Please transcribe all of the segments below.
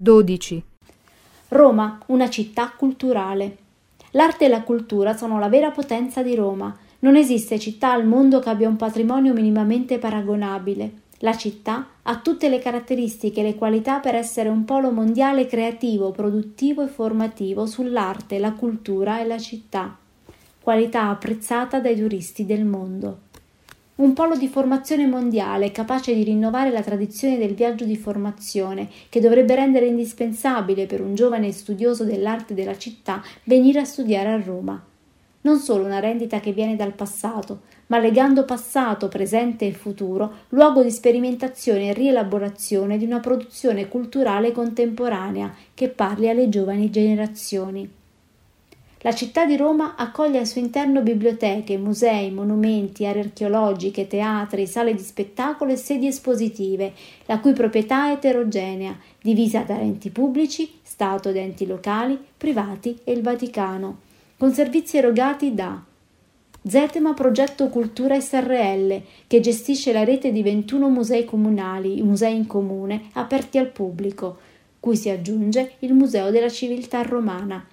12. Roma, una città culturale. L'arte e la cultura sono la vera potenza di Roma. Non esiste città al mondo che abbia un patrimonio minimamente paragonabile. La città ha tutte le caratteristiche e le qualità per essere un polo mondiale creativo, produttivo e formativo sull'arte, la cultura e la città. Qualità apprezzata dai turisti del mondo un polo di formazione mondiale capace di rinnovare la tradizione del viaggio di formazione, che dovrebbe rendere indispensabile per un giovane studioso dell'arte della città venire a studiare a Roma. Non solo una rendita che viene dal passato, ma legando passato, presente e futuro, luogo di sperimentazione e rielaborazione di una produzione culturale contemporanea che parli alle giovani generazioni. La città di Roma accoglie al suo interno biblioteche, musei, monumenti, aree archeologiche, teatri, sale di spettacolo e sedi espositive, la cui proprietà è eterogenea, divisa da enti pubblici, Stato ed enti locali, privati e il Vaticano, con servizi erogati da Zetema Progetto Cultura SRL, che gestisce la rete di 21 musei comunali, musei in comune, aperti al pubblico, cui si aggiunge il Museo della Civiltà Romana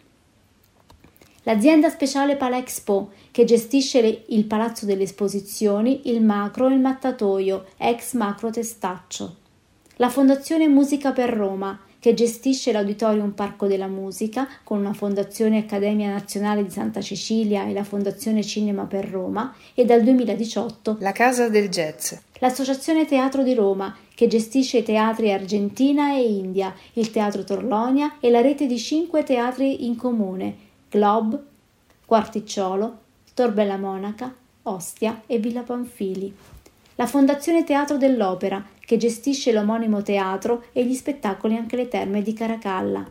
l'azienda speciale Palexpo, che gestisce il Palazzo delle Esposizioni, il Macro e il Mattatoio, ex Macro Testaccio. La Fondazione Musica per Roma, che gestisce l'Auditorium Parco della Musica con la Fondazione Accademia Nazionale di Santa Cecilia e la Fondazione Cinema per Roma e dal 2018 la Casa del Jazz. L'Associazione Teatro di Roma, che gestisce i teatri Argentina e India, il Teatro Torlonia e la rete di cinque teatri in comune, Glob, Quarticciolo, Tor Bella Monaca, Ostia e Villa Panfili. La Fondazione Teatro dell'Opera, che gestisce l'omonimo teatro e gli spettacoli anche le terme di Caracalla.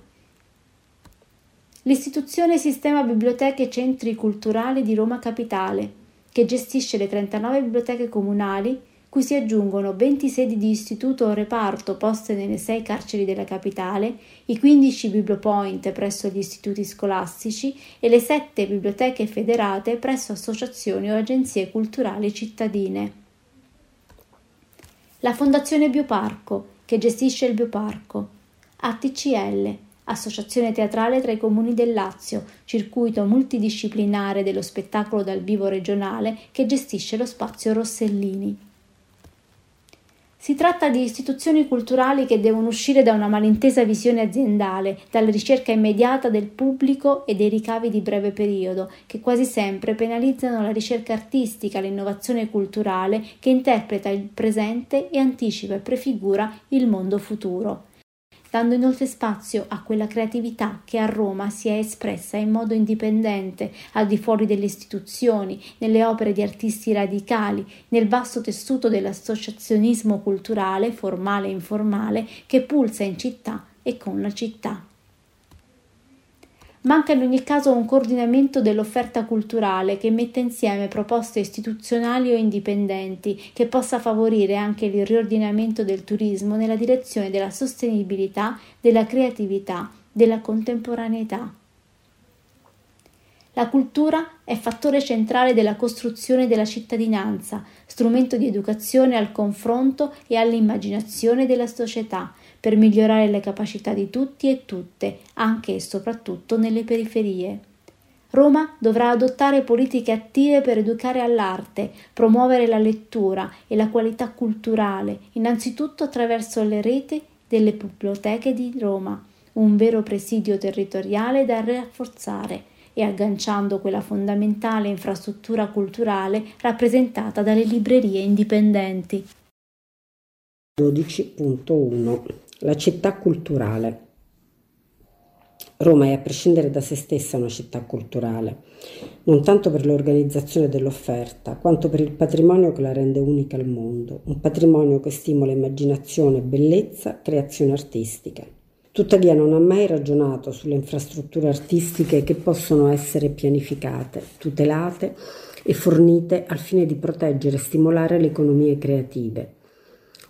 L'istituzione Sistema Biblioteche e Centri Culturali di Roma Capitale, che gestisce le 39 biblioteche comunali cui si aggiungono 20 sedi di istituto o reparto poste nelle 6 carceri della capitale, i 15 bibliopoint presso gli istituti scolastici e le 7 biblioteche federate presso associazioni o agenzie culturali cittadine. La Fondazione Bioparco, che gestisce il Bioparco. ATCL, Associazione teatrale tra i comuni del Lazio, circuito multidisciplinare dello spettacolo dal vivo regionale che gestisce lo spazio Rossellini. Si tratta di istituzioni culturali che devono uscire da una malintesa visione aziendale, dalla ricerca immediata del pubblico e dei ricavi di breve periodo, che quasi sempre penalizzano la ricerca artistica, l'innovazione culturale che interpreta il presente e anticipa e prefigura il mondo futuro dando inoltre spazio a quella creatività che a Roma si è espressa in modo indipendente, al di fuori delle istituzioni, nelle opere di artisti radicali, nel vasto tessuto dell'associazionismo culturale, formale e informale, che pulsa in città e con la città. Manca in ogni caso un coordinamento dell'offerta culturale che metta insieme proposte istituzionali o indipendenti, che possa favorire anche il riordinamento del turismo nella direzione della sostenibilità, della creatività, della contemporaneità. La cultura è fattore centrale della costruzione della cittadinanza, strumento di educazione al confronto e all'immaginazione della società, per migliorare le capacità di tutti e tutte, anche e soprattutto nelle periferie. Roma dovrà adottare politiche attive per educare all'arte, promuovere la lettura e la qualità culturale, innanzitutto attraverso le reti delle biblioteche di Roma, un vero presidio territoriale da rafforzare e agganciando quella fondamentale infrastruttura culturale rappresentata dalle librerie indipendenti. 12.1 la città culturale. Roma è a prescindere da se stessa una città culturale, non tanto per l'organizzazione dell'offerta, quanto per il patrimonio che la rende unica al mondo, un patrimonio che stimola immaginazione, bellezza, creazione artistica. Tuttavia non ha mai ragionato sulle infrastrutture artistiche che possono essere pianificate, tutelate e fornite al fine di proteggere e stimolare le economie creative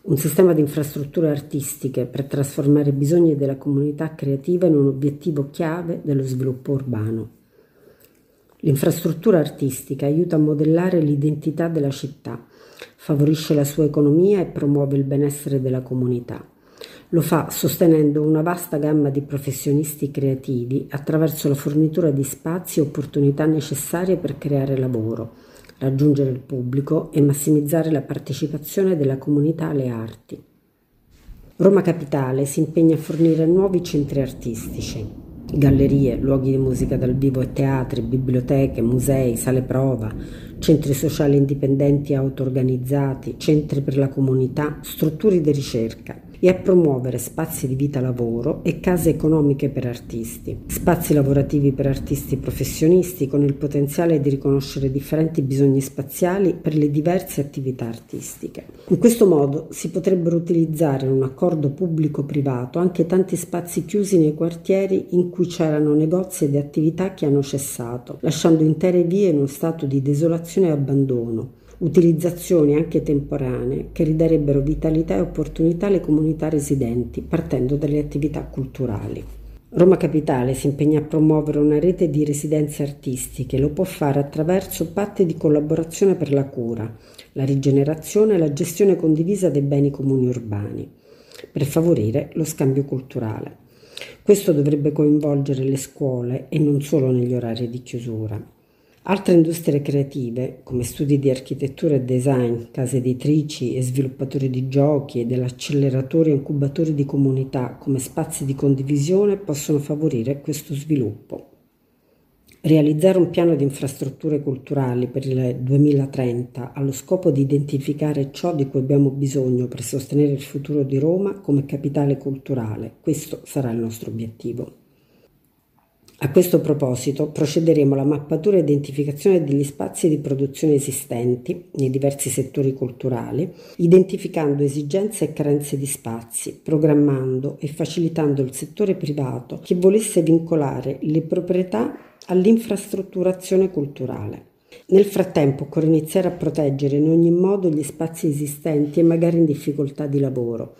un sistema di infrastrutture artistiche per trasformare i bisogni della comunità creativa in un obiettivo chiave dello sviluppo urbano. L'infrastruttura artistica aiuta a modellare l'identità della città, favorisce la sua economia e promuove il benessere della comunità. Lo fa sostenendo una vasta gamma di professionisti creativi attraverso la fornitura di spazi e opportunità necessarie per creare lavoro, raggiungere il pubblico e massimizzare la partecipazione della comunità alle arti. Roma Capitale si impegna a fornire nuovi centri artistici, gallerie, luoghi di musica dal vivo e teatri, biblioteche, musei, sale prova, centri sociali indipendenti e auto-organizzati, centri per la comunità, strutture di ricerca e a promuovere spazi di vita lavoro e case economiche per artisti, spazi lavorativi per artisti professionisti con il potenziale di riconoscere differenti bisogni spaziali per le diverse attività artistiche. In questo modo si potrebbero utilizzare in un accordo pubblico-privato anche tanti spazi chiusi nei quartieri in cui c'erano negozi ed attività che hanno cessato, lasciando intere vie in uno stato di desolazione e abbandono utilizzazioni anche temporanee che ridarebbero vitalità e opportunità alle comunità residenti partendo dalle attività culturali. Roma Capitale si impegna a promuovere una rete di residenze artistiche, lo può fare attraverso patti di collaborazione per la cura, la rigenerazione e la gestione condivisa dei beni comuni urbani, per favorire lo scambio culturale. Questo dovrebbe coinvolgere le scuole e non solo negli orari di chiusura. Altre industrie creative, come studi di architettura e design, case editrici e sviluppatori di giochi e dell'acceleratore e incubatori di comunità come spazi di condivisione, possono favorire questo sviluppo. Realizzare un piano di infrastrutture culturali per il 2030 allo scopo di identificare ciò di cui abbiamo bisogno per sostenere il futuro di Roma come capitale culturale. Questo sarà il nostro obiettivo. A questo proposito procederemo alla mappatura e identificazione degli spazi di produzione esistenti nei diversi settori culturali, identificando esigenze e carenze di spazi, programmando e facilitando il settore privato che volesse vincolare le proprietà all'infrastrutturazione culturale. Nel frattempo occorre iniziare a proteggere in ogni modo gli spazi esistenti e magari in difficoltà di lavoro,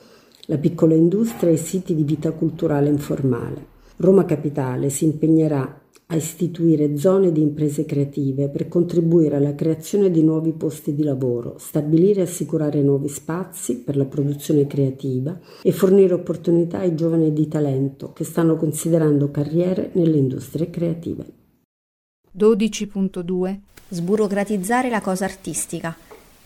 la piccola industria e i siti di vita culturale informale. Roma Capitale si impegnerà a istituire zone di imprese creative per contribuire alla creazione di nuovi posti di lavoro, stabilire e assicurare nuovi spazi per la produzione creativa e fornire opportunità ai giovani di talento che stanno considerando carriere nelle industrie creative. 12.2 Sburocratizzare la cosa artistica.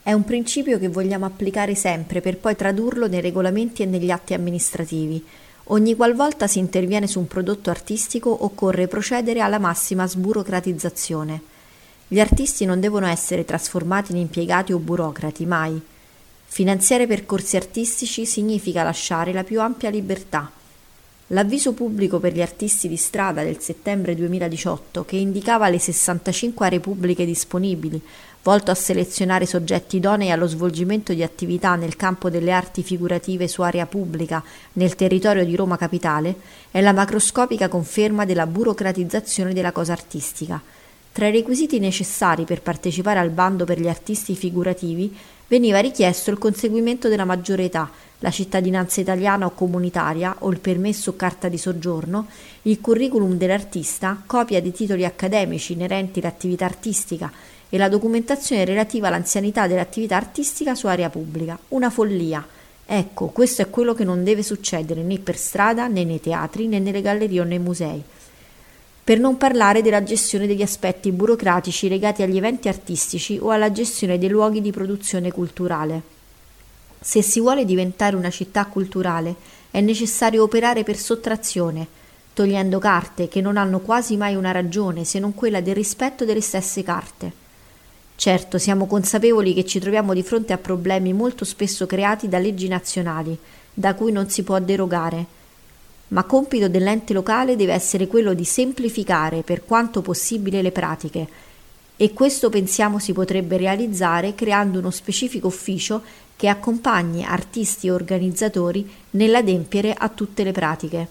È un principio che vogliamo applicare sempre per poi tradurlo nei regolamenti e negli atti amministrativi Ogni qualvolta si interviene su un prodotto artistico occorre procedere alla massima sburocratizzazione. Gli artisti non devono essere trasformati in impiegati o burocrati, mai. Finanziare percorsi artistici significa lasciare la più ampia libertà. L'avviso pubblico per gli artisti di strada del settembre 2018, che indicava le 65 aree pubbliche disponibili, volto a selezionare soggetti idonei allo svolgimento di attività nel campo delle arti figurative su area pubblica nel territorio di Roma Capitale, è la macroscopica conferma della burocratizzazione della cosa artistica. Tra i requisiti necessari per partecipare al bando per gli artisti figurativi veniva richiesto il conseguimento della maggiore età, la cittadinanza italiana o comunitaria o il permesso o carta di soggiorno, il curriculum dell'artista, copia di titoli accademici inerenti all'attività artistica e la documentazione relativa all'anzianità dell'attività artistica su area pubblica. Una follia. Ecco, questo è quello che non deve succedere né per strada, né nei teatri, né nelle gallerie o nei musei. Per non parlare della gestione degli aspetti burocratici legati agli eventi artistici o alla gestione dei luoghi di produzione culturale. Se si vuole diventare una città culturale, è necessario operare per sottrazione, togliendo carte che non hanno quasi mai una ragione se non quella del rispetto delle stesse carte. Certo, siamo consapevoli che ci troviamo di fronte a problemi molto spesso creati da leggi nazionali, da cui non si può derogare, ma compito dell'ente locale deve essere quello di semplificare per quanto possibile le pratiche e questo pensiamo si potrebbe realizzare creando uno specifico ufficio che accompagni artisti e organizzatori nell'adempiere a tutte le pratiche.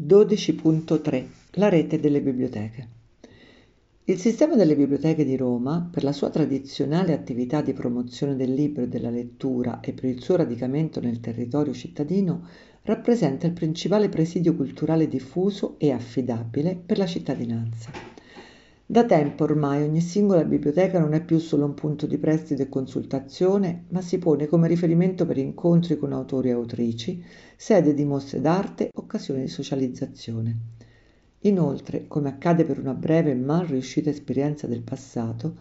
12.3 La rete delle biblioteche il sistema delle biblioteche di Roma, per la sua tradizionale attività di promozione del libro e della lettura e per il suo radicamento nel territorio cittadino, rappresenta il principale presidio culturale diffuso e affidabile per la cittadinanza. Da tempo ormai ogni singola biblioteca non è più solo un punto di prestito e consultazione, ma si pone come riferimento per incontri con autori e autrici, sede di mostre d'arte, occasione di socializzazione. Inoltre, come accade per una breve e mal riuscita esperienza del passato,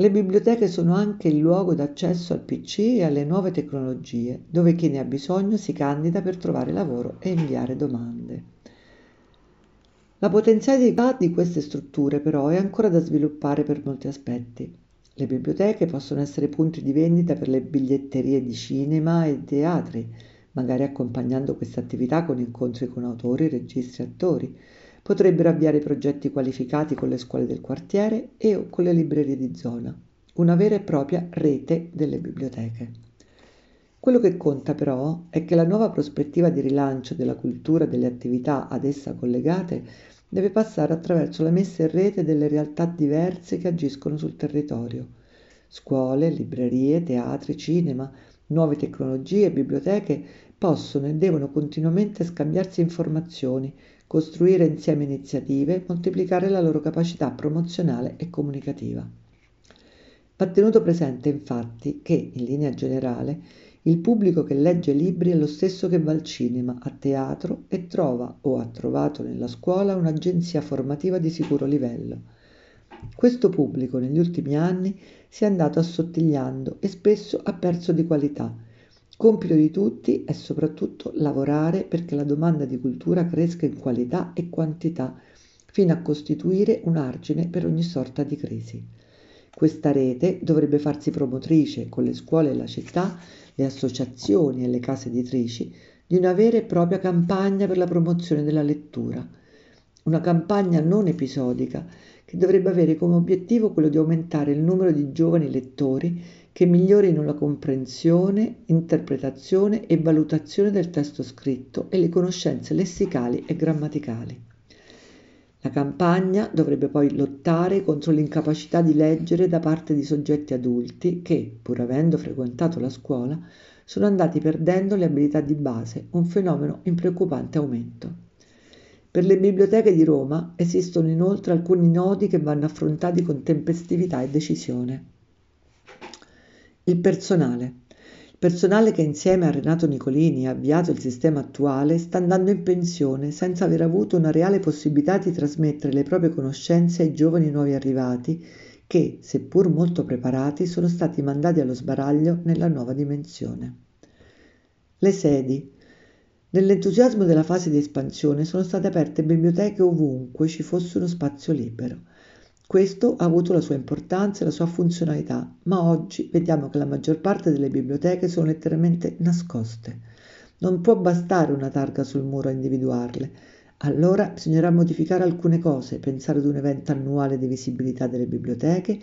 le biblioteche sono anche il luogo d'accesso al PC e alle nuove tecnologie, dove chi ne ha bisogno si candida per trovare lavoro e inviare domande. La potenzialità di queste strutture però è ancora da sviluppare per molti aspetti. Le biblioteche possono essere punti di vendita per le biglietterie di cinema e teatri, magari accompagnando queste attività con incontri con autori, registi e attori. Potrebbero avviare progetti qualificati con le scuole del quartiere e o con le librerie di zona, una vera e propria rete delle biblioteche. Quello che conta però è che la nuova prospettiva di rilancio della cultura e delle attività ad essa collegate deve passare attraverso la messa in rete delle realtà diverse che agiscono sul territorio. Scuole, librerie, teatri, cinema, nuove tecnologie biblioteche possono e devono continuamente scambiarsi informazioni, costruire insieme iniziative moltiplicare la loro capacità promozionale e comunicativa. Va tenuto presente infatti che, in linea generale, il pubblico che legge libri è lo stesso che va al cinema, a teatro e trova o ha trovato nella scuola un'agenzia formativa di sicuro livello. Questo pubblico negli ultimi anni si è andato assottigliando e spesso ha perso di qualità. Compito di tutti è soprattutto lavorare perché la domanda di cultura cresca in qualità e quantità, fino a costituire un argine per ogni sorta di crisi. Questa rete dovrebbe farsi promotrice con le scuole e la città le associazioni e le case editrici di una vera e propria campagna per la promozione della lettura. Una campagna non episodica che dovrebbe avere come obiettivo quello di aumentare il numero di giovani lettori che migliorino la comprensione, interpretazione e valutazione del testo scritto e le conoscenze lessicali e grammaticali. La campagna dovrebbe poi lottare contro l'incapacità di leggere da parte di soggetti adulti che, pur avendo frequentato la scuola, sono andati perdendo le abilità di base, un fenomeno in preoccupante aumento. Per le biblioteche di Roma esistono inoltre alcuni nodi che vanno affrontati con tempestività e decisione. Il personale. Personale che insieme a Renato Nicolini ha avviato il sistema attuale sta andando in pensione senza aver avuto una reale possibilità di trasmettere le proprie conoscenze ai giovani nuovi arrivati che, seppur molto preparati, sono stati mandati allo sbaraglio nella nuova dimensione. Le sedi. Nell'entusiasmo della fase di espansione sono state aperte biblioteche ovunque ci fosse uno spazio libero. Questo ha avuto la sua importanza e la sua funzionalità, ma oggi vediamo che la maggior parte delle biblioteche sono letteralmente nascoste. Non può bastare una targa sul muro a individuarle. Allora bisognerà modificare alcune cose, pensare ad un evento annuale di visibilità delle biblioteche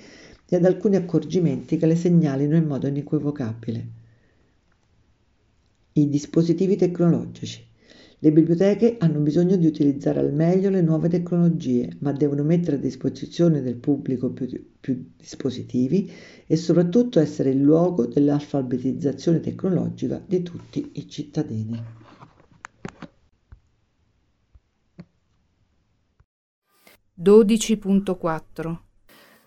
e ad alcuni accorgimenti che le segnalino in modo inequivocabile. I dispositivi tecnologici. Le biblioteche hanno bisogno di utilizzare al meglio le nuove tecnologie, ma devono mettere a disposizione del pubblico più, più dispositivi e soprattutto essere il luogo dell'alfabetizzazione tecnologica di tutti i cittadini.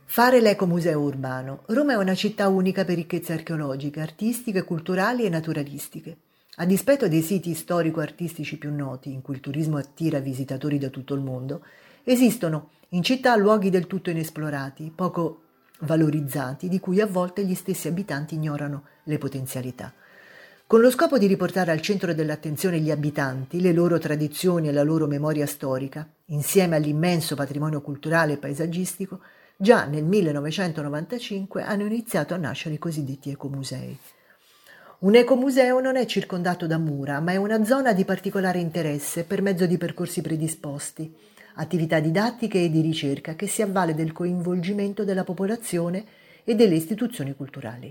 Fare l'ecomuseo urbano. Roma è una città unica per ricchezze archeologiche, artistiche, culturali e naturalistiche. A dispetto dei siti storico-artistici più noti, in cui il turismo attira visitatori da tutto il mondo, esistono in città luoghi del tutto inesplorati, poco valorizzati, di cui a volte gli stessi abitanti ignorano le potenzialità. Con lo scopo di riportare al centro dell'attenzione gli abitanti, le loro tradizioni e la loro memoria storica, insieme all'immenso patrimonio culturale e paesaggistico, già nel 1995 hanno iniziato a nascere i cosiddetti ecomusei. Un ecomuseo non è circondato da mura, ma è una zona di particolare interesse per mezzo di percorsi predisposti, attività didattiche e di ricerca che si avvale del coinvolgimento della popolazione e delle istituzioni culturali.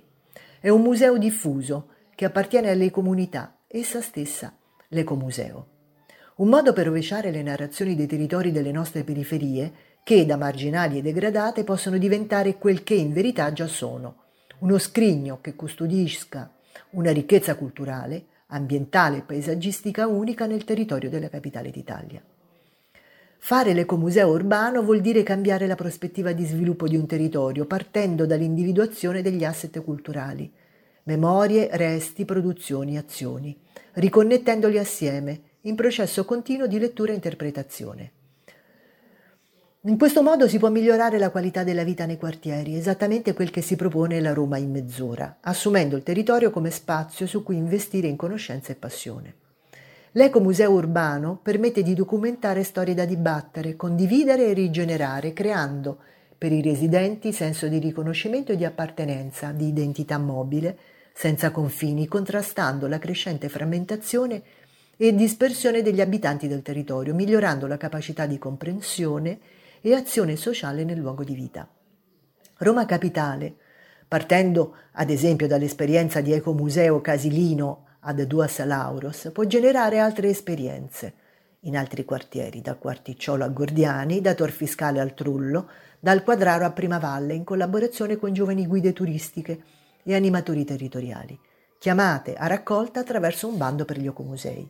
È un museo diffuso che appartiene alle comunità, essa stessa l'ecomuseo. Un modo per rovesciare le narrazioni dei territori delle nostre periferie, che da marginali e degradate possono diventare quel che in verità già sono, uno scrigno che custodisca una ricchezza culturale, ambientale e paesaggistica unica nel territorio della capitale d'Italia. Fare l'ecomuseo urbano vuol dire cambiare la prospettiva di sviluppo di un territorio partendo dall'individuazione degli asset culturali, memorie, resti, produzioni, azioni, riconnettendoli assieme in processo continuo di lettura e interpretazione. In questo modo si può migliorare la qualità della vita nei quartieri, esattamente quel che si propone la Roma in mezz'ora, assumendo il territorio come spazio su cui investire in conoscenza e passione. L'ecomuseo urbano permette di documentare storie da dibattere, condividere e rigenerare, creando per i residenti senso di riconoscimento e di appartenenza, di identità mobile, senza confini, contrastando la crescente frammentazione e dispersione degli abitanti del territorio, migliorando la capacità di comprensione e azione sociale nel luogo di vita. Roma Capitale, partendo ad esempio dall'esperienza di Ecomuseo Casilino ad Duas Lauros, può generare altre esperienze in altri quartieri, da Quarticciolo a Gordiani, da Tor Fiscale al Trullo, dal Quadraro a Primavalle, in collaborazione con giovani guide turistiche e animatori territoriali, chiamate a raccolta attraverso un bando per gli ecomusei.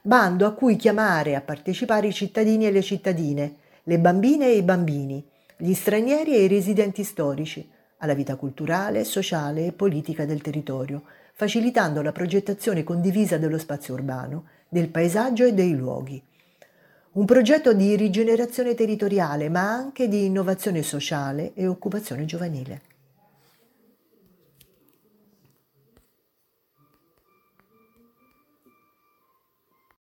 Bando a cui chiamare a partecipare i cittadini e le cittadine, le bambine e i bambini, gli stranieri e i residenti storici, alla vita culturale, sociale e politica del territorio, facilitando la progettazione condivisa dello spazio urbano, del paesaggio e dei luoghi. Un progetto di rigenerazione territoriale, ma anche di innovazione sociale e occupazione giovanile.